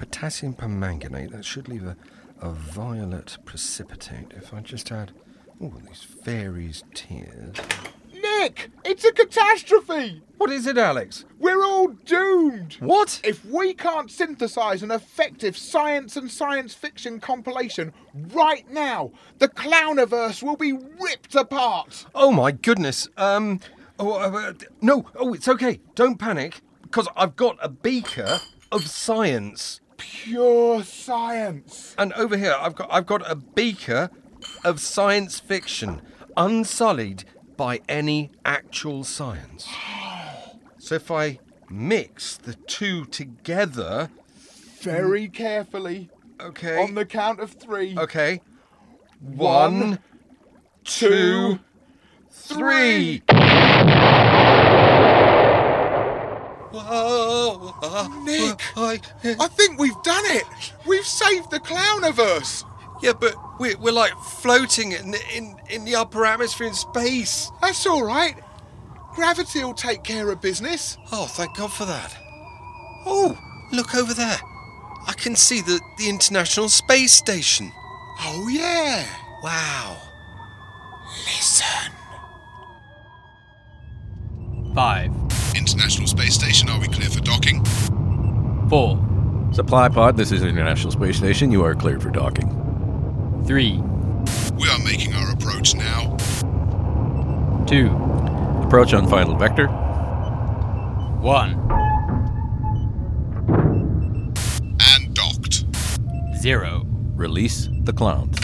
Potassium permanganate. That should leave a, a violet precipitate. If I just add. Oh, these fairies' tears. Nick, it's a catastrophe! What is it, Alex? We're all doomed! What? If we can't synthesize an effective science and science fiction compilation right now, the Clowniverse will be ripped apart! Oh my goodness. Um. Oh, uh, no. Oh, it's okay. Don't panic, because I've got a beaker of science, Pure science! and over here I've got I've got a beaker of science fiction, unsullied by any actual science. So if I mix the two together, Very carefully, okay, on the count of three. okay, One, one, two, three. Whoa! Nick! I, I think we've done it! We've saved the Clowniverse! yeah, but we're, we're like floating in, in in the upper atmosphere in space. That's all right. Gravity will take care of business. Oh, thank God for that. Oh, look over there. I can see the, the International Space Station. Oh, yeah. Wow. Listen. 5, International Space Station, are we clear for docking? 4, Supply pod, this is International Space Station. You are cleared for docking. 3, We are making our approach now. 2, Approach on final vector. 1, And docked. 0. Release the clowns.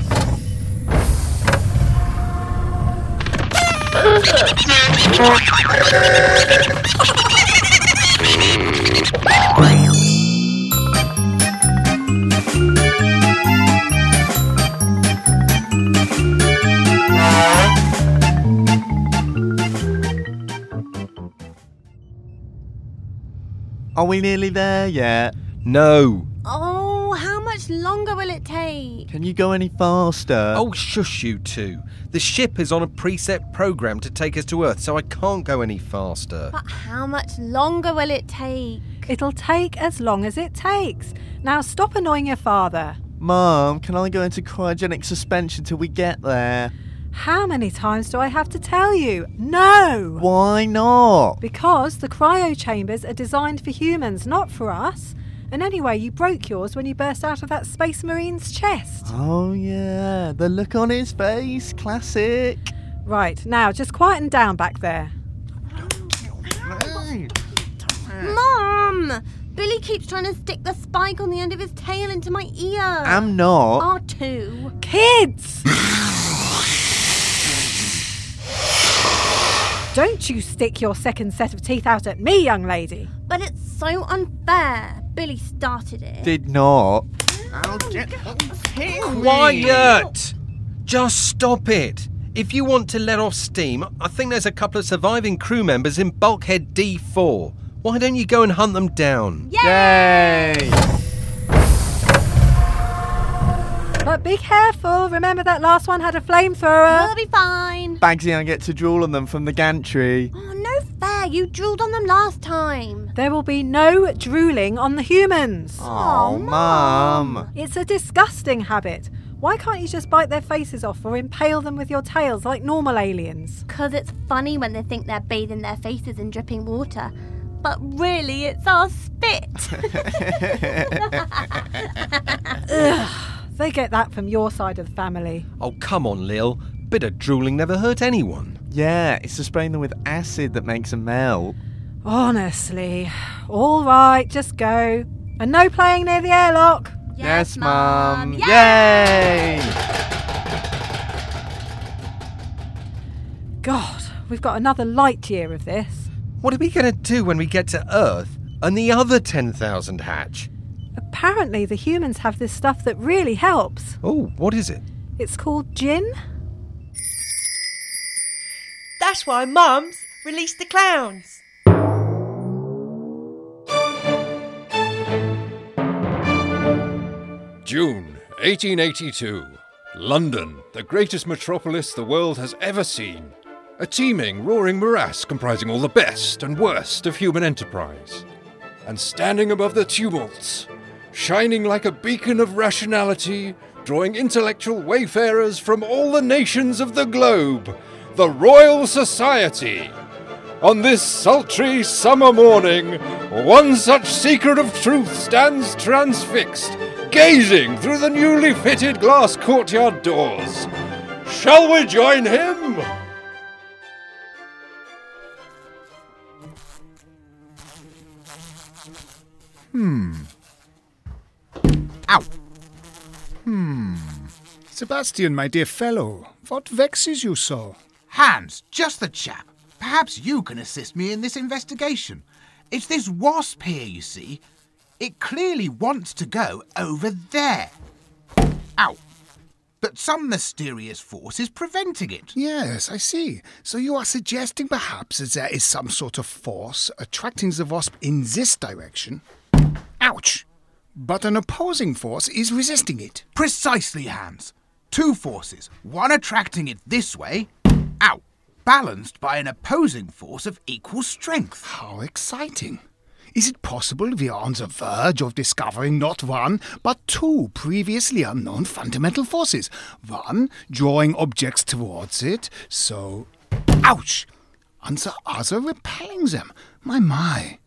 Are we nearly there yet? No. Oh, how much longer will it take? Can you go any faster? Oh, shush you two. The ship is on a preset program to take us to Earth, so I can't go any faster. But how much longer will it take? It'll take as long as it takes. Now stop annoying your father. Mom, can I go into cryogenic suspension till we get there? How many times do I have to tell you? No! Why not? Because the cryo chambers are designed for humans, not for us. And anyway, you broke yours when you burst out of that Space Marine's chest. Oh, yeah. The look on his face. Classic. Right, now just quieten down back there. Mom! Billy keeps trying to stick the spike on the end of his tail into my ear. I'm not. R2. Kids! Don't you stick your second set of teeth out at me, young lady. But it's so unfair. Billy started it. Did not. Quiet! Just stop it. If you want to let off steam, I think there's a couple of surviving crew members in bulkhead D4. Why don't you go and hunt them down? Yay! But be careful. Remember that last one had a flamethrower. We'll be fine. Bagsy, I get to drool on them from the gantry. Oh, no fair. You drooled on them last time. There will be no drooling on the humans. Oh, Mum. It's a disgusting habit. Why can't you just bite their faces off or impale them with your tails like normal aliens? Because it's funny when they think they're bathing their faces in dripping water. But really, it's our spit. They get that from your side of the family. Oh, come on, Lil. Bit of drooling never hurt anyone. Yeah, it's the spraying them with acid that makes them melt. Honestly. All right, just go. And no playing near the airlock. Yes, Mum. Yay! Yay! God, we've got another light year of this. What are we going to do when we get to Earth and the other 10,000 hatch? Apparently, the humans have this stuff that really helps. Oh, what is it? It's called gin. That's why Mum's released the clowns. June 1882. London, the greatest metropolis the world has ever seen. A teeming, roaring morass comprising all the best and worst of human enterprise. And standing above the tumults, shining like a beacon of rationality, drawing intellectual wayfarers from all the nations of the globe, the Royal Society. On this sultry summer morning, one such seeker of truth stands transfixed, gazing through the newly fitted glass courtyard doors. Shall we join him? Hmm. Ow! Hmm. Sebastian, my dear fellow, what vexes you so? Hans, just the chap. Perhaps you can assist me in this investigation. It's this wasp here, you see. It clearly wants to go over there. Ow! But some mysterious force is preventing it. Yes, I see. So you are suggesting perhaps that there is some sort of force attracting the wasp in this direction? Ouch! But an opposing force is resisting it. Precisely, Hans. Two forces, one attracting it this way, balanced by an opposing force of equal strength. How exciting! Is it possible we are on the verge of discovering not one, but two previously unknown fundamental forces? One drawing objects towards it, so. Ouch! And the other repelling them. My, my.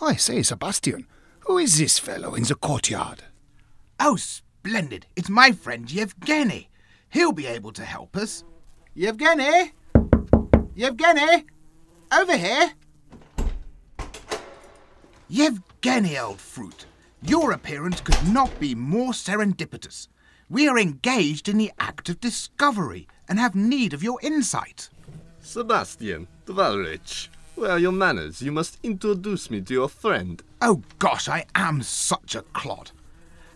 I say, Sebastian, who is this fellow in the courtyard? Oh, splendid. It's my friend Yevgeny. He'll be able to help us. Yevgeny? Yevgeny? Over here. Yevgeny, old fruit, your appearance could not be more serendipitous. We are engaged in the act of discovery and have need of your insight. Sebastian Dvalrich, where are your manners? You must introduce me to your friend. Oh gosh, I am such a clod.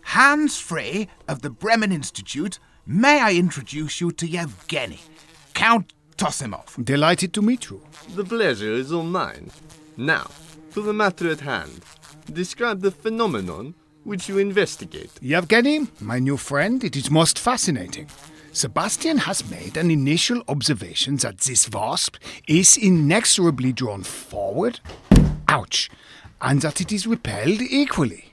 Hans Frey of the Bremen Institute, may I introduce you to Yevgeny, Count Tosimov. Delighted to meet you. The pleasure is all mine. Now, to the matter at hand. Describe the phenomenon which you investigate. Yevgeny, my new friend, it is most fascinating. Sebastian has made an initial observation that this wasp is inexorably drawn forward, ouch, and that it is repelled equally.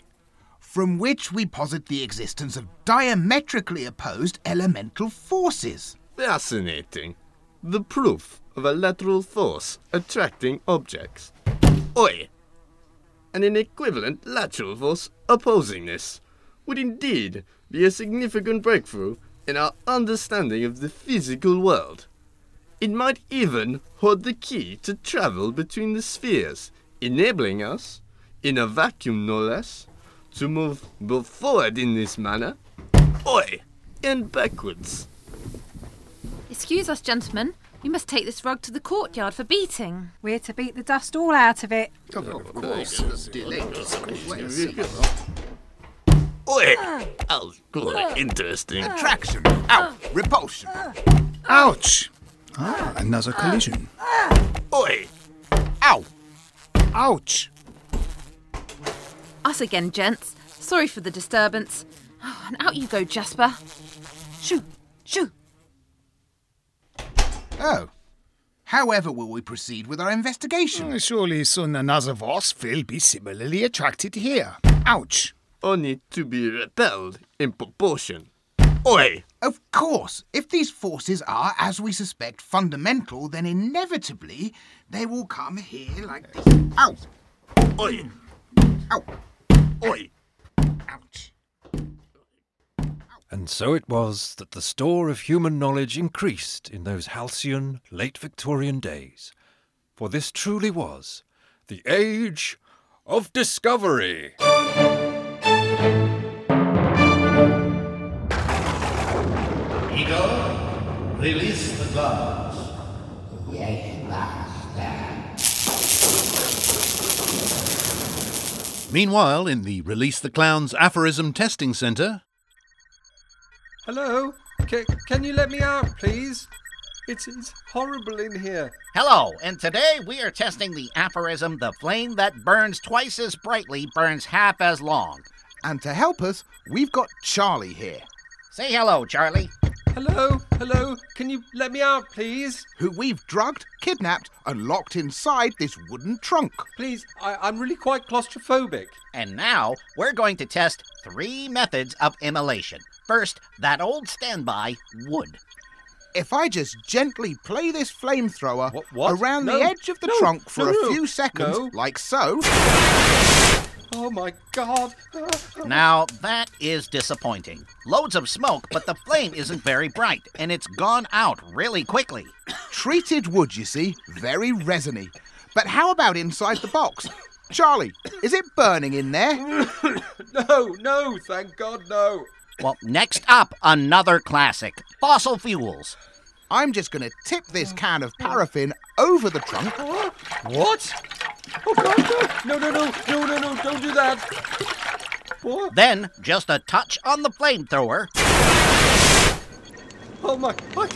From which we posit the existence of diametrically opposed elemental forces. Fascinating. The proof of a lateral force attracting objects. Oi! And an equivalent lateral force opposing this would indeed be a significant breakthrough in our understanding of the physical world. It might even hold the key to travel between the spheres, enabling us, in a vacuum no less, to move both forward in this manner, oi, and backwards. Excuse us, gentlemen. We must take this rug to the courtyard for beating. We're to beat the dust all out of it. Of course. Oi! Oh, good. Ah. Interesting. Ah. Attraction. Ow! Repulsion. Ouch! Ah, another collision. Oi! Ow! Ouch! Us again, gents. Sorry for the disturbance. Oh, and out you go, Jasper. Shoo! Shoo! Oh. However will we proceed with our investigation? Uh, Surely soon another wasp will be similarly attracted here. Ouch! Only to be repelled in proportion. Oi! Of course, if these forces are, as we suspect, fundamental, then inevitably they will come here like this. Ow! Oi! Ow! Oi! And so it was that the store of human knowledge increased in those halcyon, late Victorian days. For this truly was the age of discovery. Eagle, release the guards. Yes, master. Meanwhile, in the Release the Clowns Aphorism Testing Centre, Hello? C- can you let me out, please? It's, it's horrible in here. Hello, and today we are testing the aphorism the flame that burns twice as brightly burns half as long. And to help us, we've got Charlie here. Say hello, Charlie. Hello? Hello? Can you let me out, please? Who we've drugged, kidnapped, and locked inside this wooden trunk. Please, I, I'm really quite claustrophobic. And now we're going to test three methods of immolation. First, that old standby wood. If I just gently play this flamethrower what? around No, the edge of the no, trunk for no, a few seconds, no. like so. Oh my god. Now, that is disappointing. Loads of smoke, but the flame isn't very bright, and it's gone out really quickly. Treated wood, you see, very resiny. But how about inside the box? Charlie, is it burning in there? no, no, thank God, no. Well, next up, another classic fossil fuels. I'm just going to tip this can of paraffin over the trunk. What? Oh god, no, no, no, no, no, no, don't do that. What? Then, just a touch on the flamethrower. Oh my, my.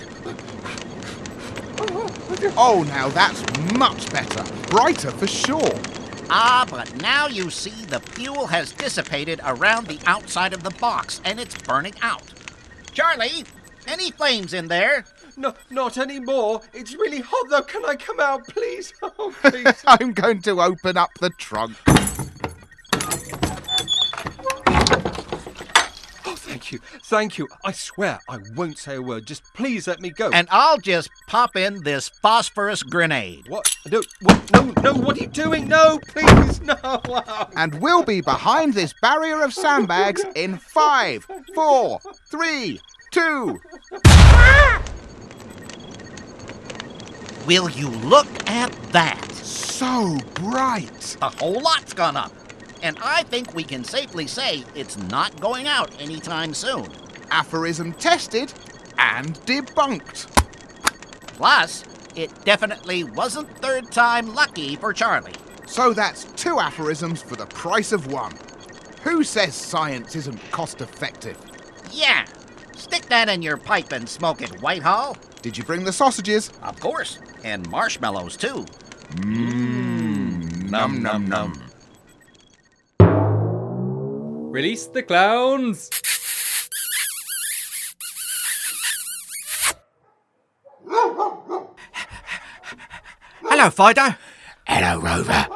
Oh, now that's much better. Brighter for sure. Ah, but now you see the fuel has dissipated around the outside of the box and it's burning out. Charlie, any flames in there? No, not anymore. It's really hot though. Can I come out, please? Oh, please. I'm going to open up the trunk. oh, thank you. Thank you. I swear I won't say a word. Just please let me go. And I'll just pop in this phosphorus grenade. What? No, what? No, no, what are you doing? No, please, no. And we'll be behind this barrier of sandbags in five, four, three, two. Will you look at that? So bright. A whole lot's gone up. And I think we can safely say it's not going out anytime soon. Aphorism tested and debunked. Plus, it definitely wasn't third time lucky for Charlie. So that's two aphorisms for the price of one. Who says science isn't cost effective? Yeah. Stick that in your pipe and smoke it, Whitehall. Did you bring the sausages? Of course. And marshmallows, too. Mmm. Num num num. Release the clowns! Hello, Fido. Hello, Rover.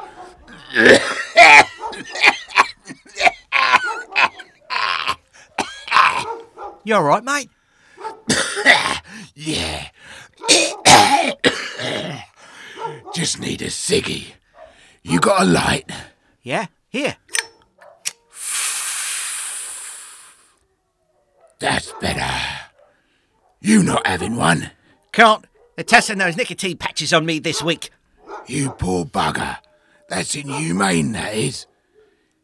You all right, mate? yeah. Just need a ciggy. You got a light? Yeah, here. That's better. You not having one? Can't. They're testing those nicotine patches on me this week. You poor bugger. That's inhumane, that is.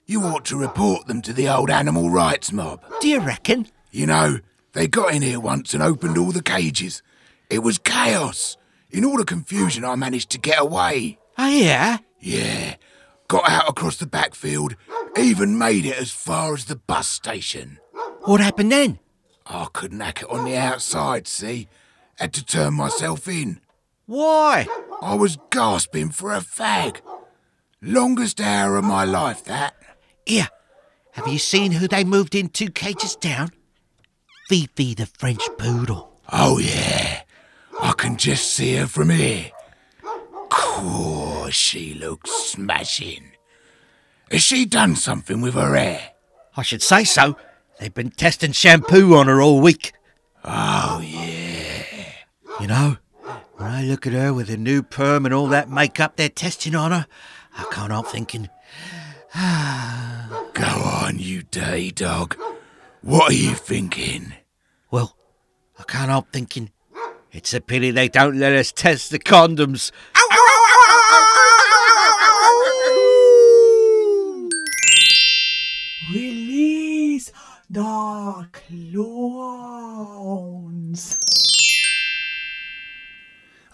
You ought to report them to the old animal rights mob. Do you reckon? You know, they got in here once and opened all the cages. It was chaos. In all the confusion, I managed to get away. Oh, yeah? Yeah. Got out across the backfield, even made it as far as the bus station. What happened then? I couldn't hack it on the outside, see? Had to turn myself in. Why? I was gasping for a fag. Longest hour of my life, that. Here, have you seen who they moved in two cages down? Fifi the French poodle. Oh, yeah. I can just see her from here. Course, she looks smashing. Has she done something with her hair? I should say so. They've been testing shampoo on her all week. Oh, yeah. You know, when I look at her with her new perm and all that makeup they're testing on her, I can't help thinking, Go on, you day dog. What are you thinking? well, I can't help thinking, it's a pity they don't let us test the condoms. The clowns.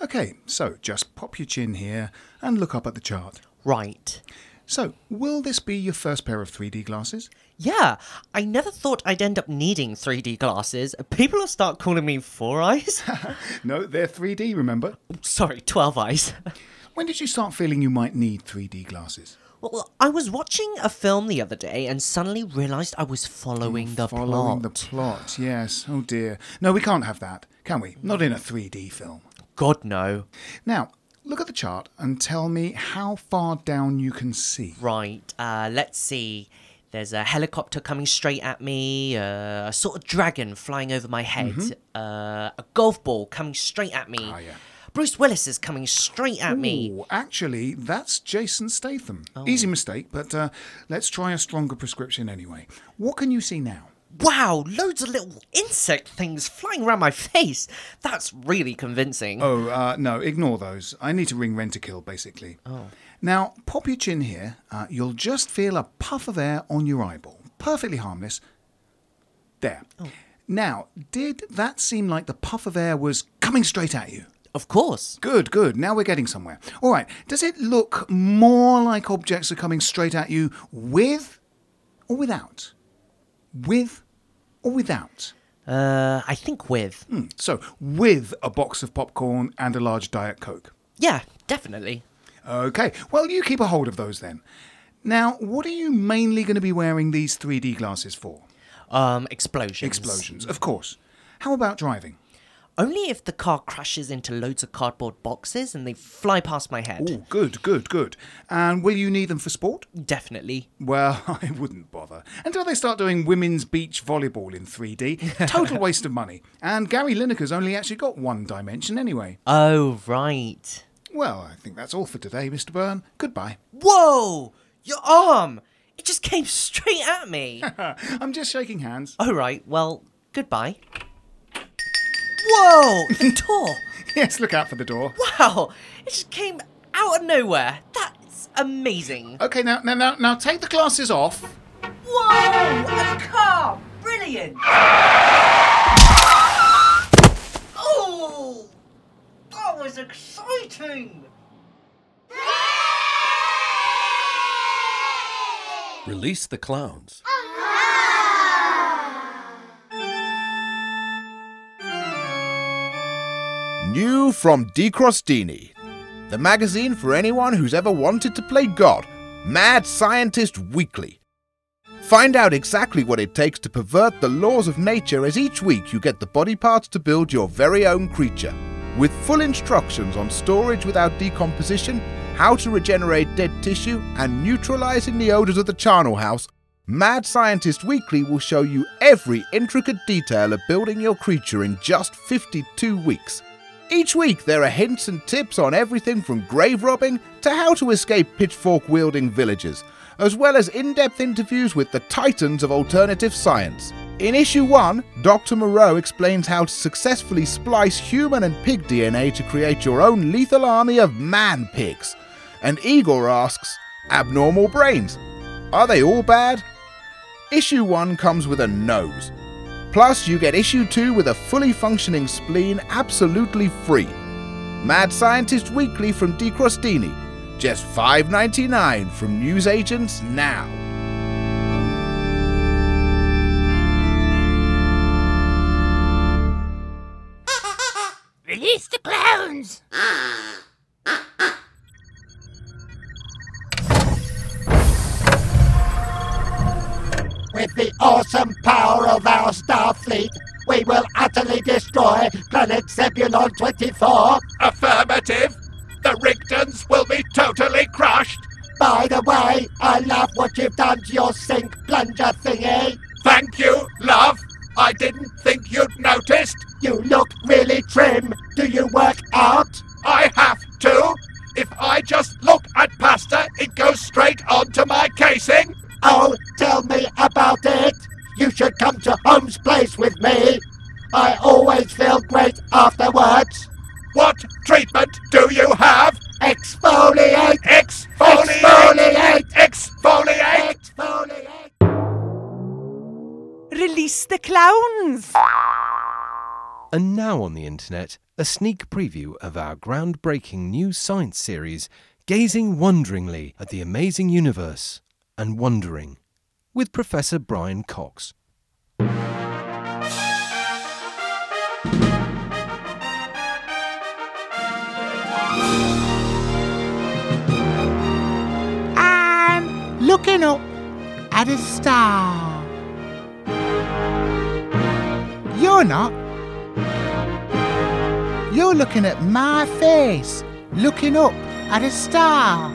Okay, so just pop your chin here and look up at the chart. Right. So, will this be your first pair of 3D glasses? Yeah, I never thought I'd end up needing 3D glasses. People will start calling me Four Eyes. No, they're 3D, remember? Sorry, 12 Eyes. When did you start feeling you might need 3D glasses? Well, I was watching a film the other day and suddenly realised I was following the Following plot. the plot, yes. Oh dear. No, we can't have that, can we? Not in a 3D film. God, no. Now, look at the chart and tell me how far down you can see. Right, uh, let's see. There's a helicopter coming straight at me, uh, a sort of dragon flying over my head, Mhm. uh, a golf ball coming straight at me. Ah, yeah. Bruce Willis is coming straight at me. Actually, that's Jason Statham. Oh. Easy mistake, but uh, let's try a stronger prescription anyway. What can you see now? Wow, loads of little insect things flying around my face. That's really convincing. Oh, uh, no, ignore those. I need to ring Rentokil, basically. Oh. Now, pop your chin here. Uh, you'll just feel a puff of air on your eyeball. Perfectly harmless. There. Oh. Now, did that seem like the puff of air was coming straight at you? Of course. Good, good. Now we're getting somewhere. All right. Does it look more like objects are coming straight at you with or without? With or without? Uh, I think with. Hmm, So, with a box of popcorn and a large Diet Coke. Yeah, definitely. Okay, well, you keep a hold of those then. Now, what are you mainly going to be wearing these 3D glasses for? Um, explosions. Explosions, of course. How about driving? Only if the car crashes into loads of cardboard boxes and they fly past my head. Oh, good, good, good. And will you need them for sport? Definitely. Well, I wouldn't bother. Until they start doing women's beach volleyball in 3D. Total waste of money. And Gary Lineker's only actually got one dimension anyway. Oh, right. Well, I think that's all for today, Mr. Byrne. Goodbye. Whoa! Your arm! It just came straight at me. I'm just shaking hands. All right, well, goodbye. Whoa! The door! yes, look out for the door. Wow! It just came out of nowhere. That's amazing. Okay, now, now, now, now take the glasses off. Whoa! A car! Brilliant! Oh! That was exciting! Release the clowns. New from Decrostini, the magazine for anyone who's ever wanted to play God, Mad Scientist Weekly. Find out exactly what it takes to pervert the laws of nature as each week you get the body parts to build your very own creature. With full instructions on storage without decomposition, how to regenerate dead tissue, and neutralizing the odors of the charnel house, Mad Scientist Weekly will show you every intricate detail of building your creature in just 52 weeks. Each week, there are hints and tips on everything from grave robbing to how to escape pitchfork wielding villagers, as well as in depth interviews with the titans of alternative science. In issue 1, Dr. Moreau explains how to successfully splice human and pig DNA to create your own lethal army of man pigs. And Igor asks, Abnormal brains? Are they all bad? Issue 1 comes with a nose. Plus, you get issue 2 with a fully functioning spleen absolutely free. Mad Scientist Weekly from Decrostini. Just $5.99 from newsagents now. Release the clowns! Ah. Planet Zebulon 24. Affirmative. The Rigdons will be totally crushed. By the way, I love what you've done to your sink plunger thingy. Thank you, love. I didn't think you'd noticed. You look really trim. Do you work out? I have to. If I just look at pasta, it goes straight onto my casing. Oh, tell me about it. You should come to Holmes Place with me. I always feel great afterwards. What treatment do you have? Exfoliate! Exfoliate! Exfoliate! Exfoliate! Release the clowns! And now on the internet, a sneak preview of our groundbreaking new science series, Gazing Wonderingly at the Amazing Universe and Wondering, with Professor Brian Cox. Looking up at a star. You're not. You're looking at my face, looking up at a star.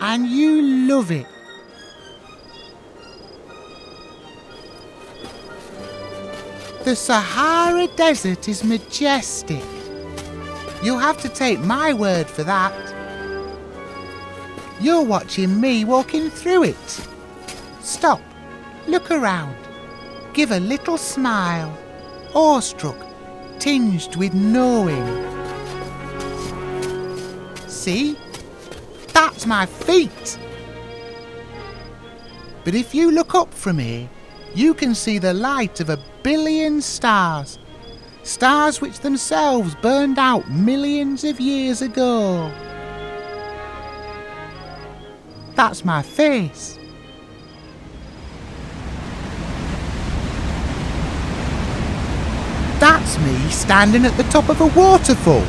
And you love it. The Sahara Desert is majestic. You'll have to take my word for that. You're watching me walking through it. Stop, look around, give a little smile, awestruck, tinged with knowing. See? That's my feet. But if you look up from here, you can see the light of a billion stars. Stars which themselves burned out millions of years ago. That's my face. That's me standing at the top of a waterfall.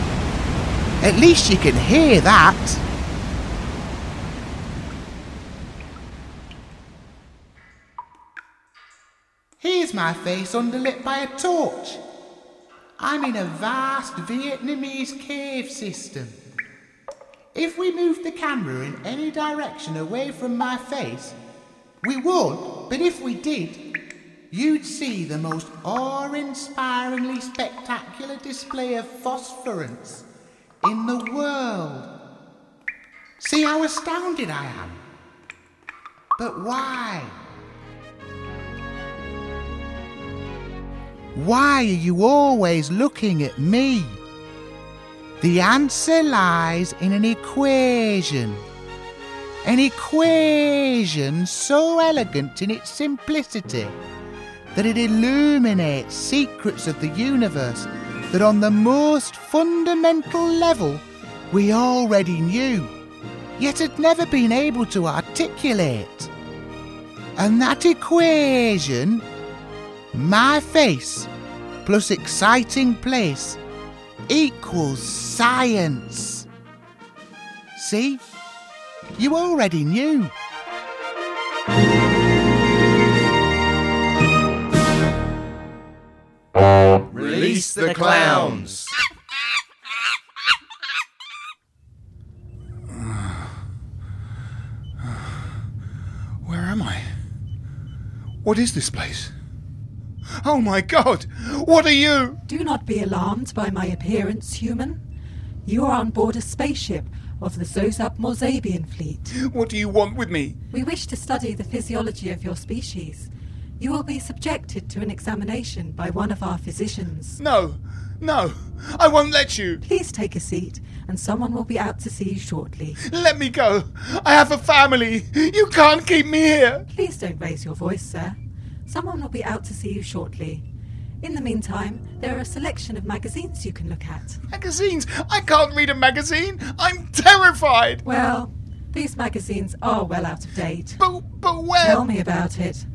At least you can hear that. Here's my face underlit by a torch. I'm in a vast Vietnamese cave system. If we moved the camera in any direction away from my face, we would, but if we did, you'd see the most awe inspiringly spectacular display of phosphorance in the world. See how astounded I am? But why? Why are you always looking at me? The answer lies in an equation. An equation so elegant in its simplicity that it illuminates secrets of the universe that on the most fundamental level we already knew, yet had never been able to articulate. And that equation, my face plus exciting place, equals science. See? You already knew. Release the clowns. Where am I? What is this place? Oh my god! What are you? Do not be alarmed by my appearance, human. You are on board a spaceship of the Zozab Morzabian fleet. What do you want with me? We wish to study the physiology of your species. You will be subjected to an examination by one of our physicians. No, no, I won't let you. Please take a seat, and someone will be out to see you shortly. Let me go. I have a family. You can't keep me here. Please don't raise your voice, sir. Someone will be out to see you shortly. In the meantime, there are a selection of magazines you can look at. Magazines? I can't read a magazine. I'm terrified. Well, these magazines are well out of date. But, but where? Tell me about it.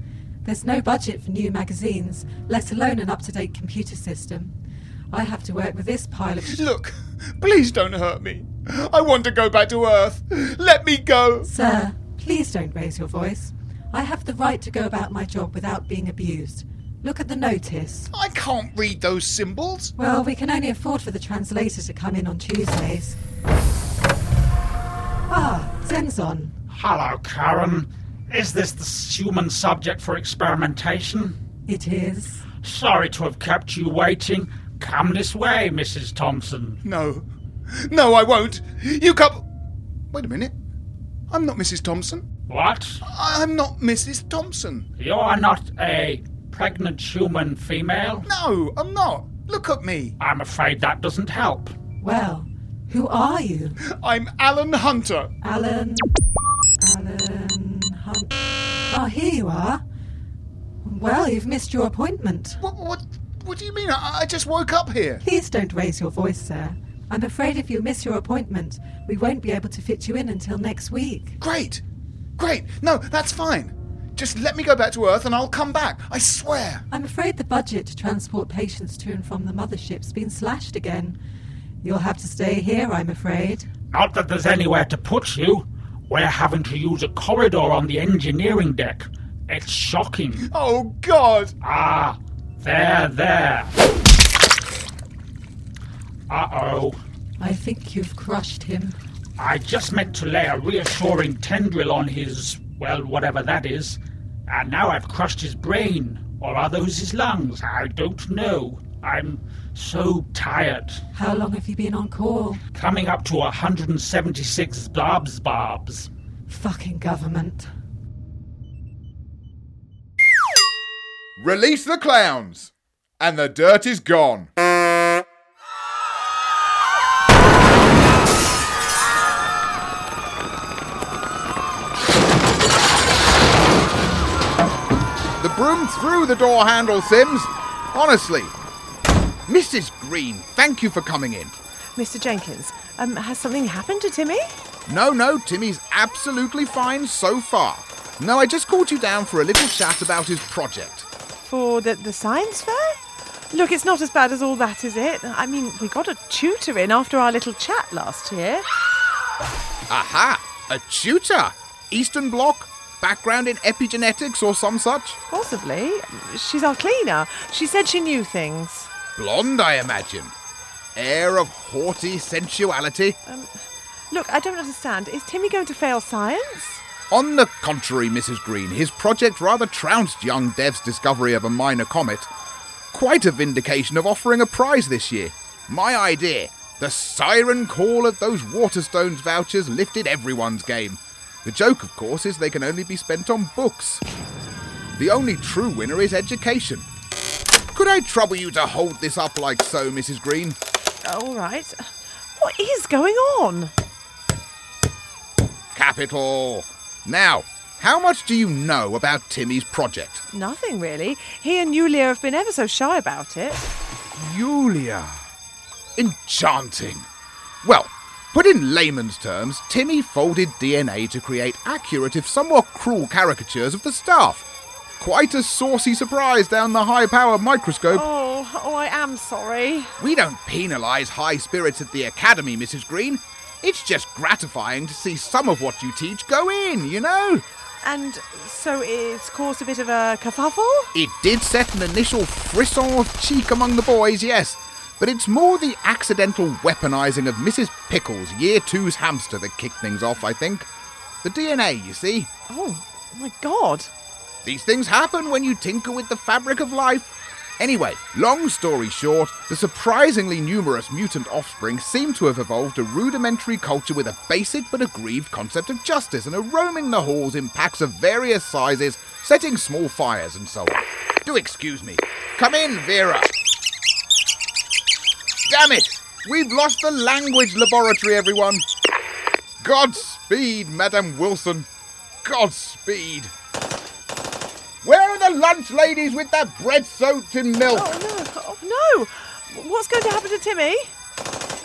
There's no budget for new magazines, let alone an up to date computer system. I have to work with this pile of. Look, please don't hurt me. I want to go back to Earth. Let me go. Sir, please don't raise your voice. I have the right to go about my job without being abused. Look at the notice. I can't read those symbols. Well, we can only afford for the translator to come in on Tuesdays. Ah, Zenzon. Hello, Karen. Is this the human subject for experimentation? It is. Sorry to have kept you waiting. Come this way, Mrs. Thompson. No. No, I won't. You come. Wait a minute. I'm not Mrs. Thompson. What? I'm not Mrs. Thompson. You're not a pregnant human female? No, I'm not. Look at me. I'm afraid that doesn't help. Well, who are you? I'm Alan Hunter. Alan. Alan Hunter. Oh, here you are. Well, you've missed your appointment. What? What? What do you mean? I, I just woke up here. Please don't raise your voice, sir. I'm afraid if you miss your appointment, we won't be able to fit you in until next week. Great. Great. No, that's fine. Just let me go back to Earth and I'll come back. I swear. I'm afraid the budget to transport patients to and from the mothership's been slashed again. You'll have to stay here, I'm afraid. Not that there's anywhere to put you. We're having to use a corridor on the engineering deck. It's shocking. Oh, God! Ah, there, there. Uh oh. I think you've crushed him. I just meant to lay a reassuring tendril on his, well, whatever that is. And now I've crushed his brain. Or are those his lungs? I don't know. I'm so tired. How long have you been on call? Coming up to 176 blobs bobs. Fucking government. Release the clowns! And the dirt is gone. Broom through the door handle, Sims. Honestly. Mrs. Green, thank you for coming in. Mr. Jenkins, um, has something happened to Timmy? No, no, Timmy's absolutely fine so far. No, I just called you down for a little chat about his project. For the, the science fair? Look, it's not as bad as all that, is it? I mean, we got a tutor in after our little chat last year. Aha! A tutor! Eastern Bloc? Background in epigenetics or some such? Possibly. She's our cleaner. She said she knew things. Blonde, I imagine. Air of haughty sensuality. Um, look, I don't understand. Is Timmy going to fail science? On the contrary, Mrs. Green, his project rather trounced young Dev's discovery of a minor comet. Quite a vindication of offering a prize this year. My idea. The siren call of those Waterstones vouchers lifted everyone's game. The joke, of course, is they can only be spent on books. The only true winner is education. Could I trouble you to hold this up like so, Mrs. Green? All right. What is going on? Capital. Now, how much do you know about Timmy's project? Nothing really. He and Yulia have been ever so shy about it. Yulia. Enchanting. Well, put in layman's terms, Timmy folded DNA to create accurate, if somewhat cruel, caricatures of the staff. Quite a saucy surprise down the high power microscope. Oh, oh, I am sorry. We don't penalise high spirits at the Academy, Mrs. Green. It's just gratifying to see some of what you teach go in, you know? And so it's caused a bit of a kerfuffle? It did set an initial frisson of cheek among the boys, yes. But it's more the accidental weaponising of Mrs. Pickles, Year Two's hamster, that kicked things off, I think. The DNA, you see. Oh, my God. These things happen when you tinker with the fabric of life. Anyway, long story short, the surprisingly numerous mutant offspring seem to have evolved a rudimentary culture with a basic but aggrieved concept of justice and are roaming the halls in packs of various sizes, setting small fires and so on. Do excuse me. Come in, Vera. Damn it! We've lost the language laboratory, everyone. Godspeed, Madame Wilson. Godspeed. Where are the lunch ladies with that bread soaked in milk? Oh, no. Oh, no. What's going to happen to Timmy?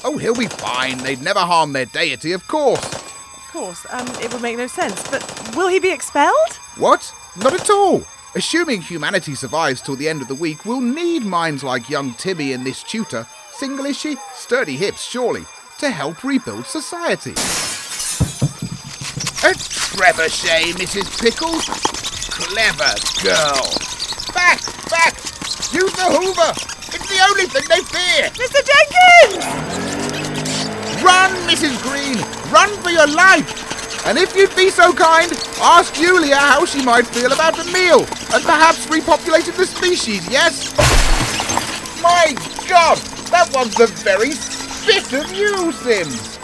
Oh, he'll be fine. They'd never harm their deity, of course. Of course, um, it would make no sense. But will he be expelled? What? Not at all. Assuming humanity survives till the end of the week, we'll need minds like young Timmy and this tutor, single is she, sturdy hips surely, to help rebuild society. A trebuchet, Mrs. Pickles. Clever girl. Back, back! Use the Hoover! It's the only thing they fear! Mr. Jenkins! Run, Mrs. Green! Run for your life! And if you'd be so kind, ask Julia how she might feel about a meal, and perhaps repopulating the species, yes? My God! That was the very spit of you, Sims!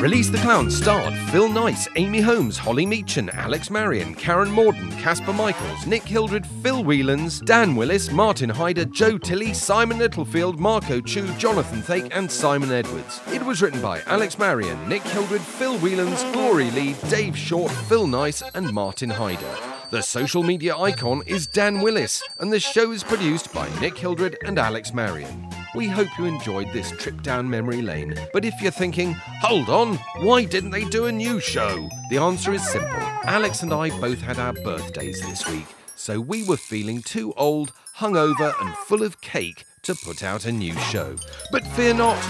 Release the Clown starred Phil Nice, Amy Holmes, Holly Meachin, Alex Marion, Karen Morden, Casper Michaels, Nick Hildred, Phil Whelans, Dan Willis, Martin Hyder, Joe Tilley, Simon Littlefield, Marco Chu, Jonathan Thake, and Simon Edwards. It was written by Alex Marion, Nick Hildred, Phil Whelans, Glory Lee, Dave Short, Phil Nice, and Martin Hyder. The social media icon is Dan Willis, and the show is produced by Nick Hildred and Alex Marion. We hope you enjoyed this trip down memory lane. But if you're thinking, hold on, why didn't they do a new show? The answer is simple. Alex and I both had our birthdays this week, so we were feeling too old, hungover, and full of cake to put out a new show. But fear not,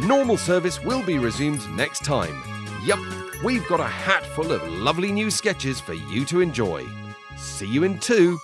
Normal service will be resumed next time. Yup, we've got a hat full of lovely new sketches for you to enjoy. See you in two.